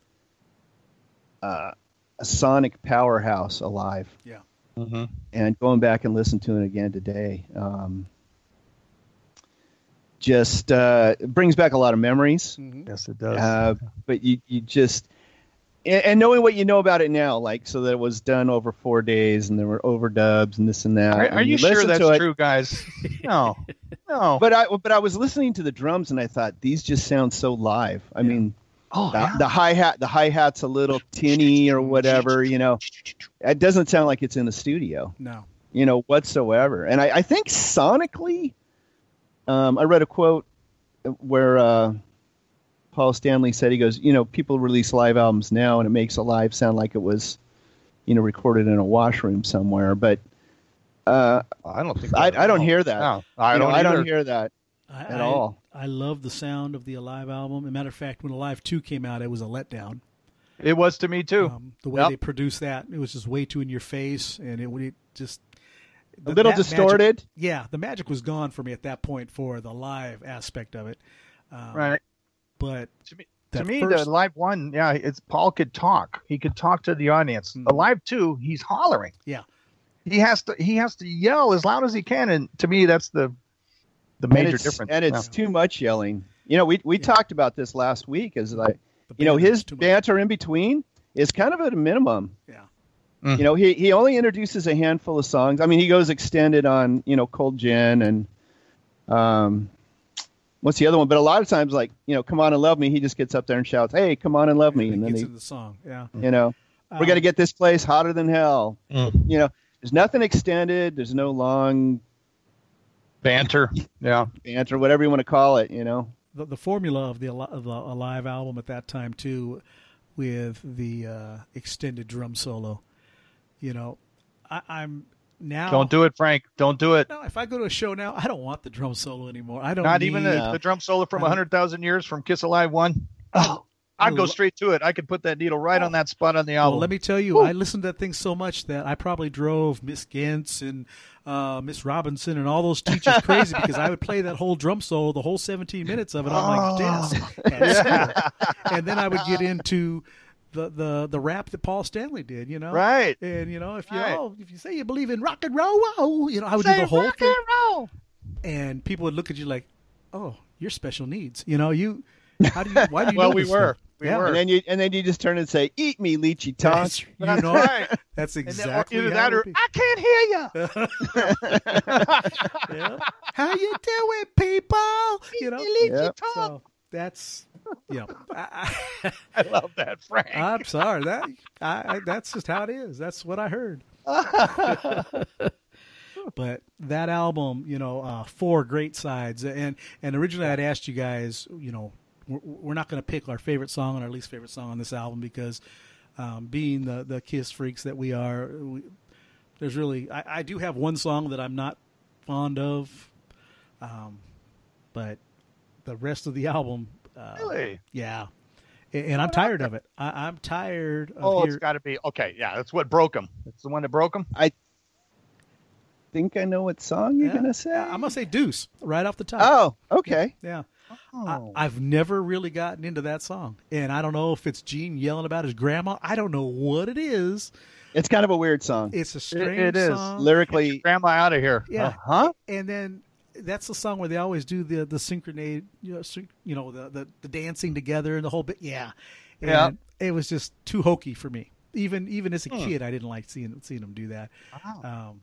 uh, a sonic powerhouse alive. Yeah. Mhm. And going back and listening to it again today, um, just uh, brings back a lot of memories. hmm Yes, it does. Uh, but you, you just and, and knowing what you know about it now, like so that it was done over four days and there were overdubs and this and that. are, and are you sure that's to it- true, guys? No. No. But I but I was listening to the drums and I thought these just sound so live. I Yeah. mean, oh, the, yeah. the hi hat the hi hat's a little tinny or whatever. You know, it doesn't sound like it's in the studio. No. You know whatsoever. And I, I think sonically, um, I read a quote where uh, Paul Stanley said he goes, you know, people release live albums now and it makes a live sound like it was, you know, recorded in a washroom somewhere. But uh, I don't think. I, I don't hear that. No, I You know, don't. I don't hear that. I, At I- all. I love the sound of the Alive album. As a matter of fact, when Alive 2 came out, it was a letdown. It was to me too. Um, the way Yep. they produced that, it was just way too in your face, and it, it just A little that magic- distorted. yeah, the magic was gone for me at that point for the live aspect of it. Um, right. But To me- That me, first- the live one, yeah, it's Paul could talk. He could talk to the audience. Mhm. The live two, he's hollering. Yeah. He has to he has to yell as loud as he can, and to me, that's the the and major it's, difference. And it's too much yelling. You know, we we Yeah. talked about this last week. Is like you know his banter in between is kind of at a minimum. Yeah. Mm. You know, he he only introduces a handful of songs. I mean, he goes extended on you know Cold Gin and um, what's the other one? But a lot of times, like you know, Come on and Love Me, he just gets up there and shouts, "Hey, come on and love me," It and then gets he, the song. Yeah. you know, we're Um, gonna get this place hotter than hell. Mm. You know, there's nothing extended. There's no long banter. Yeah. banter, whatever you want to call it. You know. the, the formula of the, Al- of the Alive album at that time too, with the uh, extended drum solo. You know, I, I'm now Don't do it, Frank. Don't do it. No, if I go to a show now, I don't want the drum solo anymore. I don't Not need, even the, the drum solo from Uh, 100,000 Years from Kiss Alive 1. Oh, I'd go straight to it. I could put that needle right on that spot on the Well, album. let me tell you, I listened to that thing so much that I probably drove Miss Gentz and uh, Miss Robinson and all those teachers crazy because I would play that whole drum solo, the whole 17 minutes of it on my desk, and then I would get into the, the the rap that Paul Stanley did, you know, Right. And you know, if you Right. oh, if you say you believe in rock and roll, whoa, you know, I would do Say the whole rock thing, and roll. and people would look at you like, oh, you're special needs, you know, you. How do you? Why do you? Well, know we were. stuff? We Yeah. were. And then you and then you just turn and say, "Eat me, Leechy Tonk." That's, you That's know, right. that's And then, exactly either how that it or be. I can't hear you. Yeah. How you doing, people? You know, Yep. so that's yeah. know, I, I love that, Frank. I, I'm sorry that I, I that's just how it is. That's what I heard. but that album, you know, uh, four great sides, and and originally I'd asked you guys, you know, we're, we're not going to pick our favorite song and our least favorite song on this album because, um, being the the Kiss freaks that we are, we, there's really I, I do have one song that I'm not fond of, um, but the rest of the album, uh, really? yeah. And and I'm tired of it. I, I'm tired of Oh, hear- it's got to be. Okay, yeah, that's what broke him. It's the one that broke him. I think I know what song you're Yeah. gonna say? I'm gonna say Deuce right off the top. Oh, okay. Yeah, Oh. I, I've never really gotten into that song, and I don't know if it's Gene yelling about his grandma. I don't know what it is. It's kind of a weird song. It's a strange it is. song. Lyrically, Grandma out of here. Yeah. huh? and then that's the song where they always do the the synchronate, you know, syn- you know the, the the dancing together and the whole bit. Yeah, and Yeah. It was just too hokey for me. Even even as a Hmm. kid, I didn't like seeing seeing them do that. Um,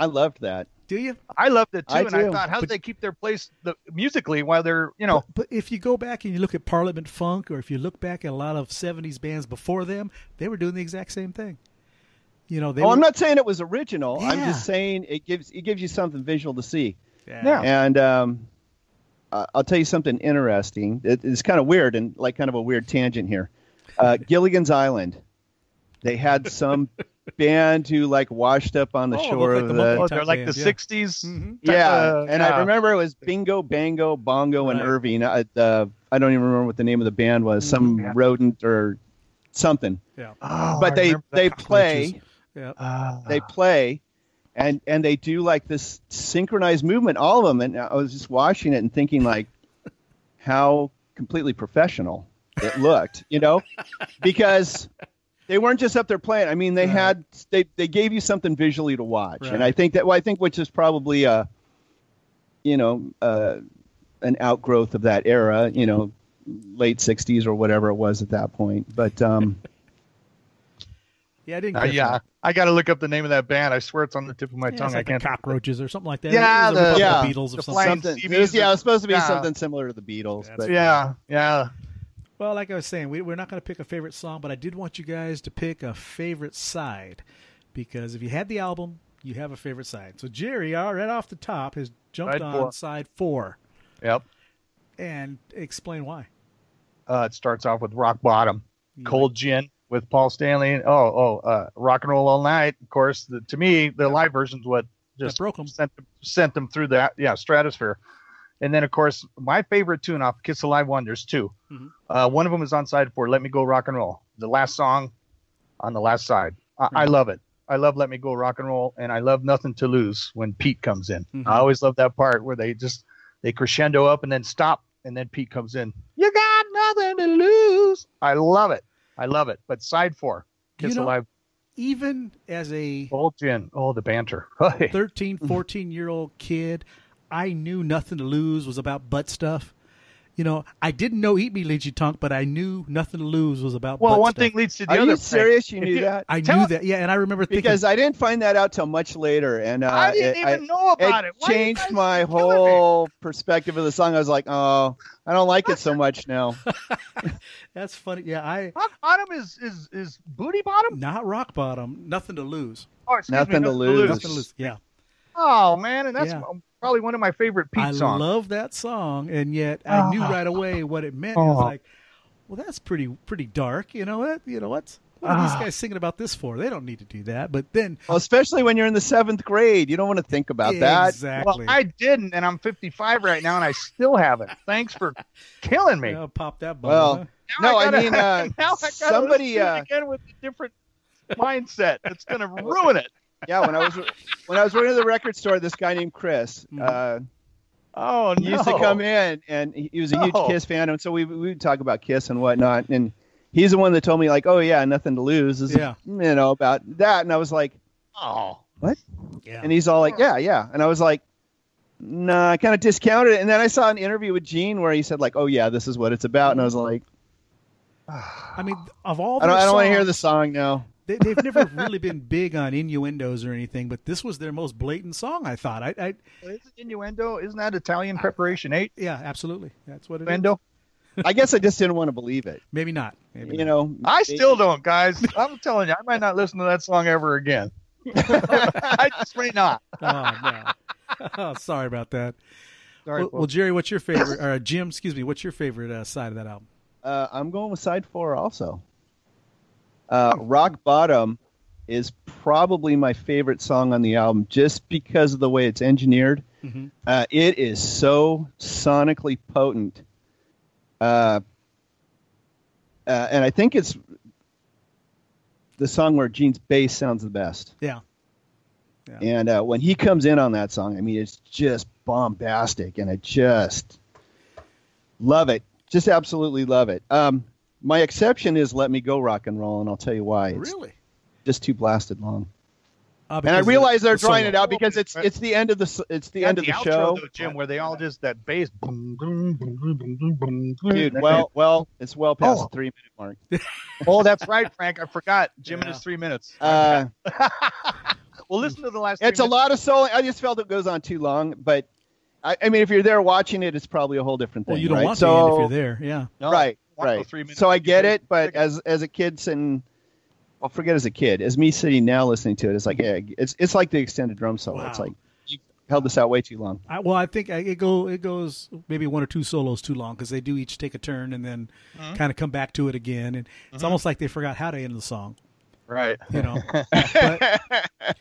I loved that. do you? I loved it too, I and I thought, how But- did they keep their place the, musically while they're, you know, But if you go back and you look at Parliament Funk, or if you look back at a lot of '70s bands before them, they were doing the exact same thing. You know, they oh, were, I'm not saying it was original. I'm just saying it gives it gives you something visual to see. Yeah. And um, I'll tell you something interesting. It, it's kind of weird and like kind of a weird tangent here. Uh, Gilligan's Island. They had some band who like washed up on the Oh, shore like of the the. Oh, they're like band, the yeah. '60s. Mhm. yeah, uh, and yeah. I remember it was Bingo, Bango, Bongo, and Irving. I, uh, I don't even remember what the name of the band was. Some Yeah. rodent or something. Yeah. Oh, but I they they play Yeah. Ah. they play and and they do like this synchronized movement all of them and i was just watching it and thinking like how completely professional it looked you know because they weren't just up there playing i mean they Right. had they they gave you something visually to watch and i think that well, i think which is probably a you know uh an outgrowth of that era you know late 60s or whatever it was at that point but um Yeah, I didn't. Uh, yeah, that. I got to look up the name of that band. I swear it's on the tip of my Yeah, tongue. it's I like the can't. cockroaches or something like that. Yeah, It was a the- off yeah, Beatles or something. something it was, yeah it was supposed to be yeah. something similar to the beatles That's but Yeah, yeah. Well, like I was saying, we, we're not going to pick a favorite song, but I did want you guys to pick a favorite side because if you had the album, you have a favorite side. So Jerry, uh, right off the top, has jumped Side on four. side four, Yep. and explain why. Uh, it starts off with Rock Bottom, Cold Gin with Paul Stanley. and- Oh, oh, uh, Rock and Roll All Night. Of course, the, to me, the live version's what just broke 'em. sent them, sent them through that yeah stratosphere. And then, of course, my favorite tune off Kiss Alive One. There's 2 Mhm. Uh, one of them is on side four. Let Me Go Rock and Roll. The last song on the last side. I, I love it. I love Let Me Go Rock and Roll, and I love Nothing to Lose when Pete comes in. Mhm. I always love that part where they just they crescendo up and then stop, and then Pete comes in. You got nothing to lose. I love it. I love it. But side four, You Kiss know- Alive, Even as a Old Gin. Oh, the banter. 13, 14 year old kid, I knew Nothing to Lose was about butt stuff. You know, I didn't know Eat Me Lynchy Tonk, but I knew Nothing to Lose was about well, butt one stuff. thing leads to the Are other. you Frank. serious? You knew that? I Tell- knew that, yeah, and I remember thinking, Because I didn't find that out till much later, and uh, I didn't it, even know about it. Why are changed my killing me? whole perspective of the song. I was like, oh, I don't like it so much now. that's funny. Yeah, I Rock bottom is is is booty bottom. not rock bottom, Nothing to Lose. Oh, Nothing me, to lose. Nothing to Lose. Yeah, Oh man, and that's Yeah. Probably one of my favorite Pete I songs. love that song, and yet I knew Oh. right away what it meant. I was Oh. like, well, that's pretty pretty dark. You know what? You know what's what are these Ah. guys singing about this for? They don't need to do that. But then Well, especially when you're in the seventh grade, you don't want to think about that. exactly. Well, I didn't, and I'm 55 right now, and I still haven't. Thanks for killing me. Yeah, pop that button. Well, huh? Now No, I gotta- mean, uh, now I gotta somebody, listen to it uh, again with a different mindset. It's gonna ruin it. Yeah, when I was when I was working at the record store, this guy named Chris Mhm. uh, Oh he used to come in, and he he was a huge No. Kiss fan, and so we we would talk about Kiss and whatnot. And he's the one that told me like, "Oh yeah, nothing to lose," is Yeah. you know about that. And I was like, Oh, what?" yeah. and he's all like, "Yeah, yeah," and I was like. No, I kind of discounted it, and then I saw an interview with Gene where he said like, "Oh yeah, this is what it's about," and I was like, I mean, of all "I don't, I don't want to hear the song now." They, they've never really been big on innuendos or anything, but this was their most blatant song. I thought. I, I isn't innuendo? Isn't that Italian preparation eight? yeah, absolutely. That's what it is. Innuendo. I guess I just didn't want to believe it. Maybe not. Maybe You not. know, I still don't, guys. I'm telling you, I might not listen to that song ever again. I just may not. Oh, no. oh, sorry about that. Sorry, well, well, Jerry, what's your favorite? Or uh, Jim, excuse me. What's your favorite uh, side of that album? Uh, I'm going with side four also. Uh, Rock Bottom is probably my favorite song on the album just because of the way it's engineered. Mhm. Uh, it is so sonically potent. Uh, uh, and I think it's the song where Gene's bass sounds the best. Yeah. And uh, when he comes in on that song, I mean, it's just bombastic, and I just love it. Just absolutely love it. Um, my exception is "Let Me Go, Rock and Roll," and I'll tell you why. It's Really? just too blasted long. Uh, And I realize they're the drawing solo. it out because it's it's the end of the it's the Yeah, end of the outro, show, though, Jim, where they all just that bass. Boom, boom, boom, boom, boom, boom, boom, boom. dude. Well, well, it's well past Oh. the three minute mark. oh, that's right, Frank. I forgot. Jim and his three minutes. Uh, well, listen to the last. it's three a lot of solo. I just felt it goes on too long, but I, I mean, if you're there watching it, it's probably a whole different thing. Well, you don't right? want so, to end if you're there. Yeah. No, right, want to go right. three minutes. So I get it, but as as a kid sitting, well, forget as a kid, as me sitting now listening to it, it's like yeah, it's it's like the extended drum solo. It's like you held this out way too long. I, well, I think I, it go it goes maybe one or two solos too long because they do each take a turn and then Mm-hmm. kind of come back to it again, and it's almost like they forgot how to end the song. right. You know. but,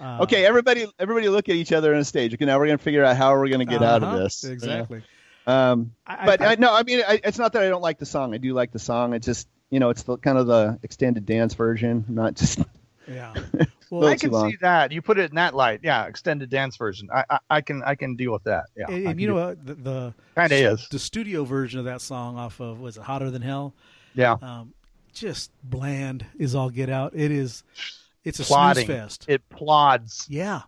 uh, okay, everybody, everybody, look at each other on a stage. Okay, now we're gonna figure out how we're gonna get out of uh-huh, this. Exactly. Um, I- but I- I, no, I mean, I, it's not that I don't like the song. I do like the song. It's just you know, it's the kind of the extended dance version, not just. Yeah. Well, I can long. see that. You put it in that light. Yeah, extended dance version. I I, I can I can deal with that. Yeah. and, and you know what? The, the kind of is. the studio version of that song off of was it Hotter Than Hell? Yeah. Um, just bland is all get out. It is. It's a Plodding. snooze fest. It plods. Yeah,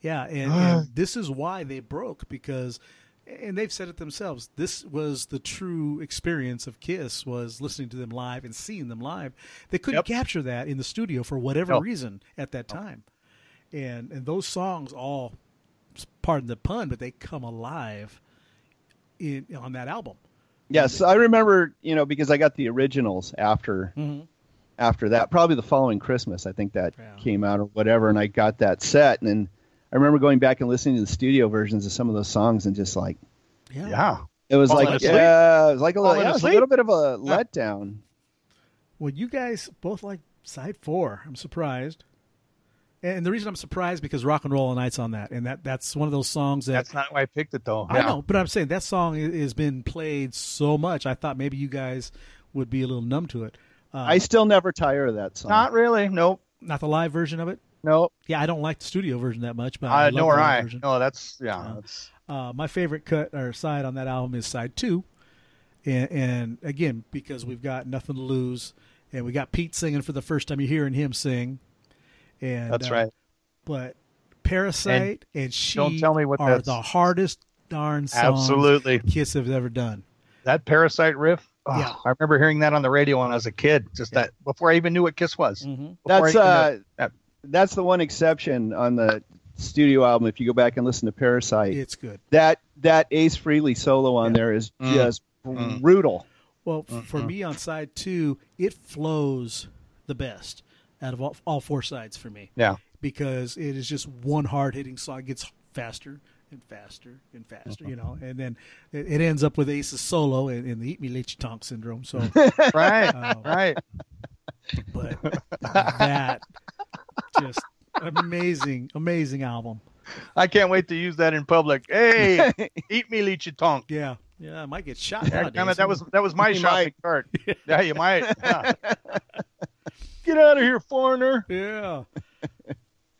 yeah, and, and this is why they broke because, and they've said it themselves. This was the true experience of Kiss was listening to them live and seeing them live. They couldn't Yep. capture that in the studio for whatever No. reason at that time, and and those songs all, pardon the pun, but they come alive in on that album. Yes, I remember. You know, because I got the originals after Mhm. after that. Probably the following Christmas, I think that Yeah. came out or whatever, and I got that set. And then I remember going back and listening to the studio versions of some of those songs, and just like Yeah. Yeah. it was Falling like asleep? yeah, it was like a little, yeah, it was a little bit of a letdown. Well, you guys both like side four. I'm surprised. And the reason I'm surprised because Rock and Roll All Night's on that, and that that's one of those songs that That's not why I picked it though. I Yeah. know, but I'm saying that song has been played so much. I thought maybe you guys would be a little numb to it. Uh, I still never tire of that song. Not really. Nope. not the live version of it. Nope. Yeah, I don't like the studio version that much, but I Uh, love nor the live I. version. No, that's yeah. Yeah. That's, Uh, my favorite cut or side on that album is side two, and, and again because we've got nothing to lose, and we got Pete singing for the first time. You're hearing him sing, and That's uh, right. But Parasite and, she don't tell me what are that's- the hardest darn songs Absolutely. Kiss have ever done. That Parasite riff. oh, Yeah. I remember hearing that on the radio when I was a kid. Just that before I even knew what Kiss was. Mhm. That's uh, that- that's the one exception on the studio album. If you go back and listen to Parasite, It's good. that that Ace Frehley solo on there is Mm. just brutal. Well, f- for me on side two, it flows the best out of all, all four sides for me. Yeah. because it is just one hard hitting song. It gets faster and faster and faster, you know, and then it, it ends up with Ace's solo in, in the Eat Me Leche Tonk syndrome. So, right, Oh. right. but that just amazing, amazing album. I can't wait to use that in public. Hey, eat me, Leechy Tonk. Yeah, yeah, I might get shot. Yeah, nowadays. damn that was that was my You shopping cart. Yeah, you might. Yeah. Get out of here, foreigner. Yeah.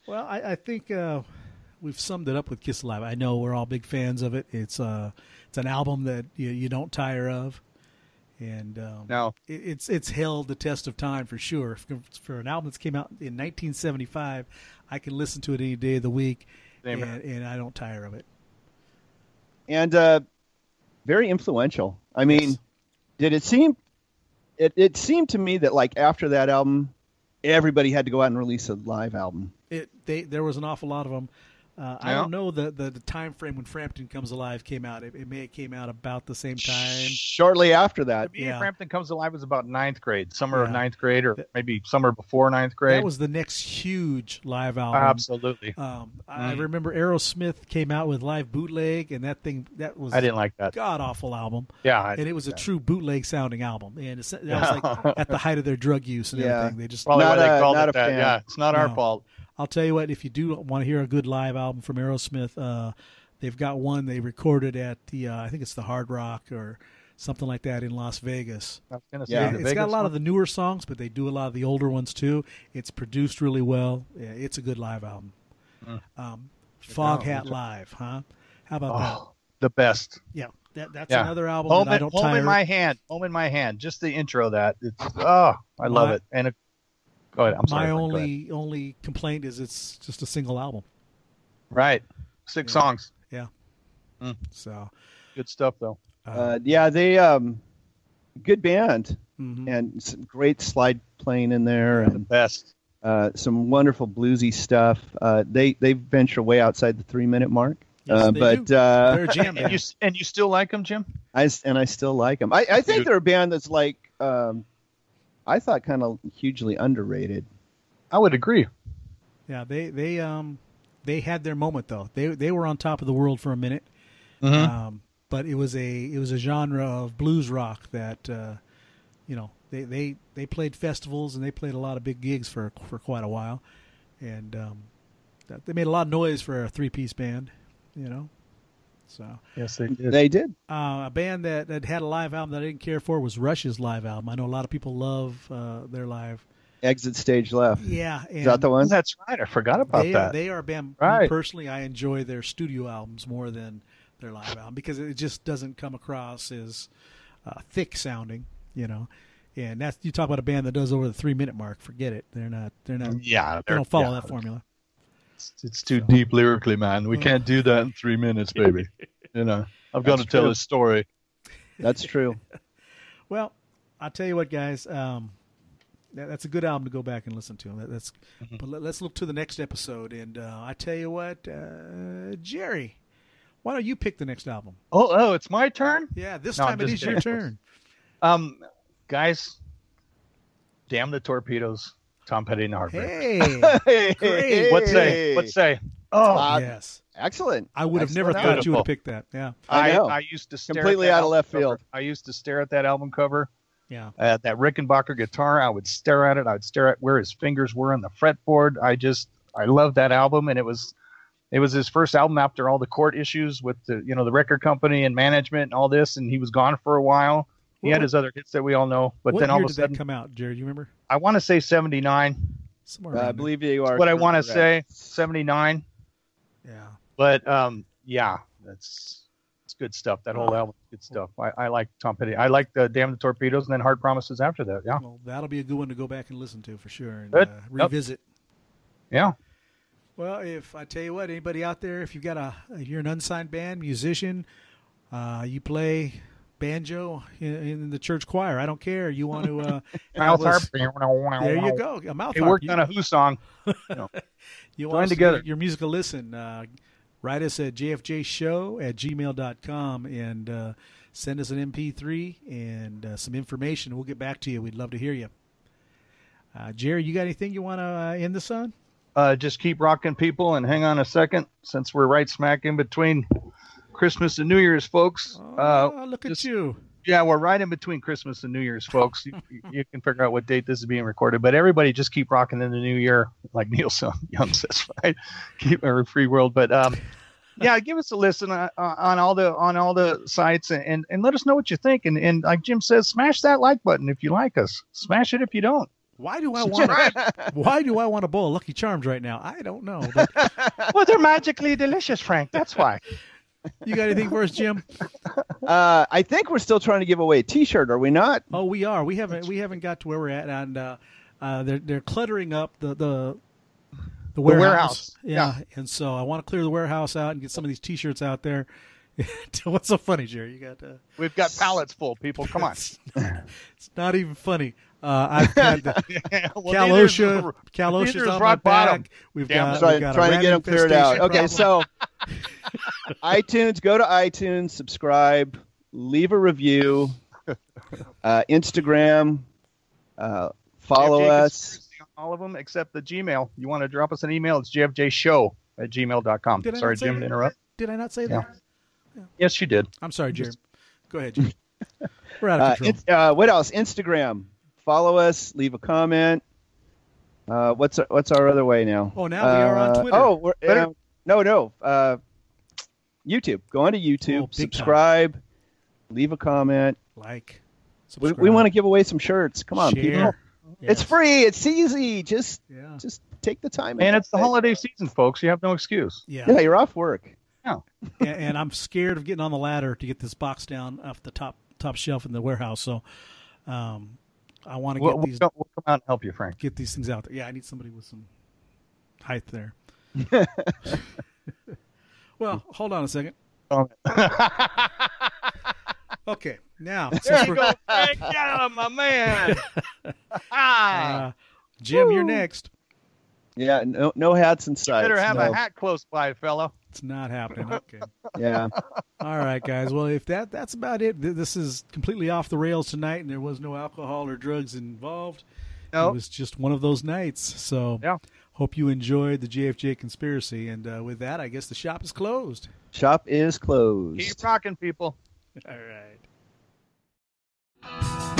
well, I, I think uh, we've summed it up with Kiss Alive. I know we're all big fans of it. It's uh, it's an album that you, you don't tire of, and um, No. it, it's it's held the test of time for sure. For, for an album that came out in 1975, I can listen to it any day of the week, and, and I don't tire of it. and uh, very influential. I mean, Yes. did it seem? It it seemed to me that like after that album, everybody had to go out and release a live album. It they there was an awful lot of them. Uh, I don't know the, the, the time frame when Frampton Comes Alive came out. It, it may have came out about the same time. Shortly after that, Me Yeah. Frampton Comes Alive was about ninth grade, summer of ninth grade, or maybe summer before ninth grade. That was the next huge live album. Absolutely. Um, I Mm. remember Aerosmith came out with live bootleg, and that thing that was I didn't like that. god awful album, Yeah. I, and it was a true bootleg sounding album, and it's, that was like at the height of their drug use and Yeah. everything. They just probably Not why they a- called not it a that. fan. Yeah, it's not our fault. I'll tell you what, if you do want to hear a good live album from Aerosmith, uh, they've got one they recorded at the uh, I think it's the Hard Rock or something like that in Las Vegas. Gonna say Yeah. the It's got a lot one. of the newer songs, but they do a lot of the older ones too. It's produced really well. Yeah, it's a good live album. Um, Fog out. Hat Live, huh? How about that? Oh, the best. Yeah, that, that's Yeah. another album Home, that I in, don't home tire. in my hand. Home in my hand. Just the intro. of That it's oh, I love My- it. And it, go ahead. I'm sorry. my Frank, go ahead. only only complaint is it's just a single album. right. Six Yeah. songs. So, Good stuff though. uh, yeah, they um, good band mhm. and some great slide playing in there, The and best. uh, some wonderful bluesy stuff. Uh, they they venture way outside the three minute mark, Yes, uh, they but do. uh, they're a jam And you and you still like them, Jim? I s- and I still like them. I, I think they're a band that's like um, I thought kind of hugely underrated. I would agree. Yeah, they they um they had their moment though. They they were on top of the world for a minute. Mhm. Um, but it was a it was a genre of blues rock that uh, you know they, they they played festivals and they played a lot of big gigs for for quite a while, and um, they made a lot of noise for a three piece band. You know, so Yes, they did. They did. uh, a band that, that had a live album that I didn't care for was Rush's live album. I know a lot of people love uh, their live. Exit stage left. Yeah, and Is that the one? That's right. I forgot about they that. Are, they are a band. Right. personally, I enjoy their studio albums more than their live album because it just doesn't come across as uh, thick sounding, you know. And that's you talk about a band that does over the three minute mark. Forget it. They're not. They're not. yeah, They they're- don't follow yeah. that formula. It's, it's too deep lyrically, man. We can't do that in three minutes, baby. You know, I've got to That's tell a story. That's true. Well, I'll tell you what, guys. Um, that, that's a good album to go back and listen to. That, that's. Mm-hmm. But let, us look to the next episode. And uh, I tell you what, uh, Jerry, why don't you pick the next album? Oh, oh, it's my turn. Yeah, this No, time it is just your turn. Um, guys, damn the torpedoes. Tom Petty and the Heartbreakers. Hey. Great. What say? What say? Oh, Uh, yes. Excellent. I would have never thought album. you would have picked that. Yeah. I I, know. I used to stare Completely at that out of left album cover. field. I used to stare at that album cover. Yeah. Uh, that Rickenbacker guitar, I would stare at it. I would stare at where his fingers were on the fretboard. I just, I loved that album, and it was, it was his first album after all the court issues with the, you know, the record company and management and all this, and he was gone for a while. He had his other hits that we all know, but what then all year of a did sudden, that come out, Jared? You remember? I want to say '79. Somewhere Uh, I believe you are. What I want to say '79. Yeah. But um, yeah, that's it's good stuff. That whole album, is good stuff. I, I like Tom Petty. I like the Damn the Torpedoes, and then Hard Promises after that. Yeah, Well, that'll be a good one to go back and listen to for sure and Good. uh, Yep. revisit. yeah. Well, if I tell you what, anybody out there, if you've got a, if you're an unsigned band musician, uh, you play banjo in, in the church choir. I don't care. You want to uh, Mouth harp. There you go. A mouth They harp. worked You- on a Who song. you Join want to together. get your musical listen uh, write us at jfjshow at gmail.com and uh, send us an mp3 and uh, some information we'll get back to you we'd love to hear you uh, jerry you got anything you want to uh, end this on Uh, just keep rocking, people, and hang on a second, since we're right smack in between Christmas and New Year's, folks. Uh, oh, look just- at you Yeah, we're right in between Christmas and New Year's, folks. You, you can figure out what date this is being recorded, but everybody just keep rocking in the new year, like Neil Young says, right? Keep our free world, but um, yeah, give us a listen on, on all the on all the sites and and let us know what you think. And and like Jim says, smash that like button if you like us. Smash it if you don't. why do i want why do i want a bowl of lucky charms right now i don't know but well, they're magically delicious, Frank. That's why. You got anything for us jim Uh, I think we're still trying to give away a T-shirt, are we not? Oh, we are. We haven't. We haven't got to where we're at, and uh, uh, they're they're cluttering up the the the warehouse. warehouse, Yeah. and so I want to clear the warehouse out and get some of these T-shirts out there. What's so funny, Jerry? You got uh, We've got pallets full, people. Come on. it's not even funny. Uh, I've had the well, neither is- Calosha. Calosha's on my Rock Bottom. back. We've Damn got, it. Try- we've got trying to get them cleared out. infestation Okay, so iTunes, go to iTunes, subscribe, leave a review, uh, Instagram, uh, follow JFJ us. All of them except the Gmail. You want to drop us an email? It's jfjshow at gmail.com. Did I Sorry, Jim, to interrupt. Did I not say Yeah. that? Yes, you did. I'm sorry, Jim. Go ahead, Jim. We're out of Uh, control. uh, what else? Instagram. Follow us. Leave a comment. Uh, what's our, what's our other way now? Oh, now we are on Uh, Twitter. Oh, we're, Twitter? uh, no, no. Uh, YouTube. Go on to YouTube. Oh, big time. subscribe. Leave a comment. like, We, we want to give away some shirts. Come on, share. people. It's free. It's easy. Just Yeah. just take the time. And it's the it. holiday season, folks. You have no excuse. Yeah. Yeah, you're off work. and, and I'm scared of getting on the ladder to get this box down off the top top shelf in the warehouse. So, um, I want to get We'll, we'll these come we'll come out and help you, Frank. get these things out there. Yeah, I need somebody with some height there. well, hold on a second. Okay, now There you go, Frank. Yeah, my man. ah, uh, Jim, you're next. Yeah, no no hats and sides. better have no. a hat close by, fella. It's not happening. Okay. Yeah. All right, guys. Well, if that that's about it. This is completely off the rails tonight, and there was no alcohol or drugs involved. No. It was just one of those nights. So, Yeah. hope you enjoyed the JFJ conspiracy. And uh, with that, I guess the shop is closed. Shop is closed. Keep rocking, people. All right.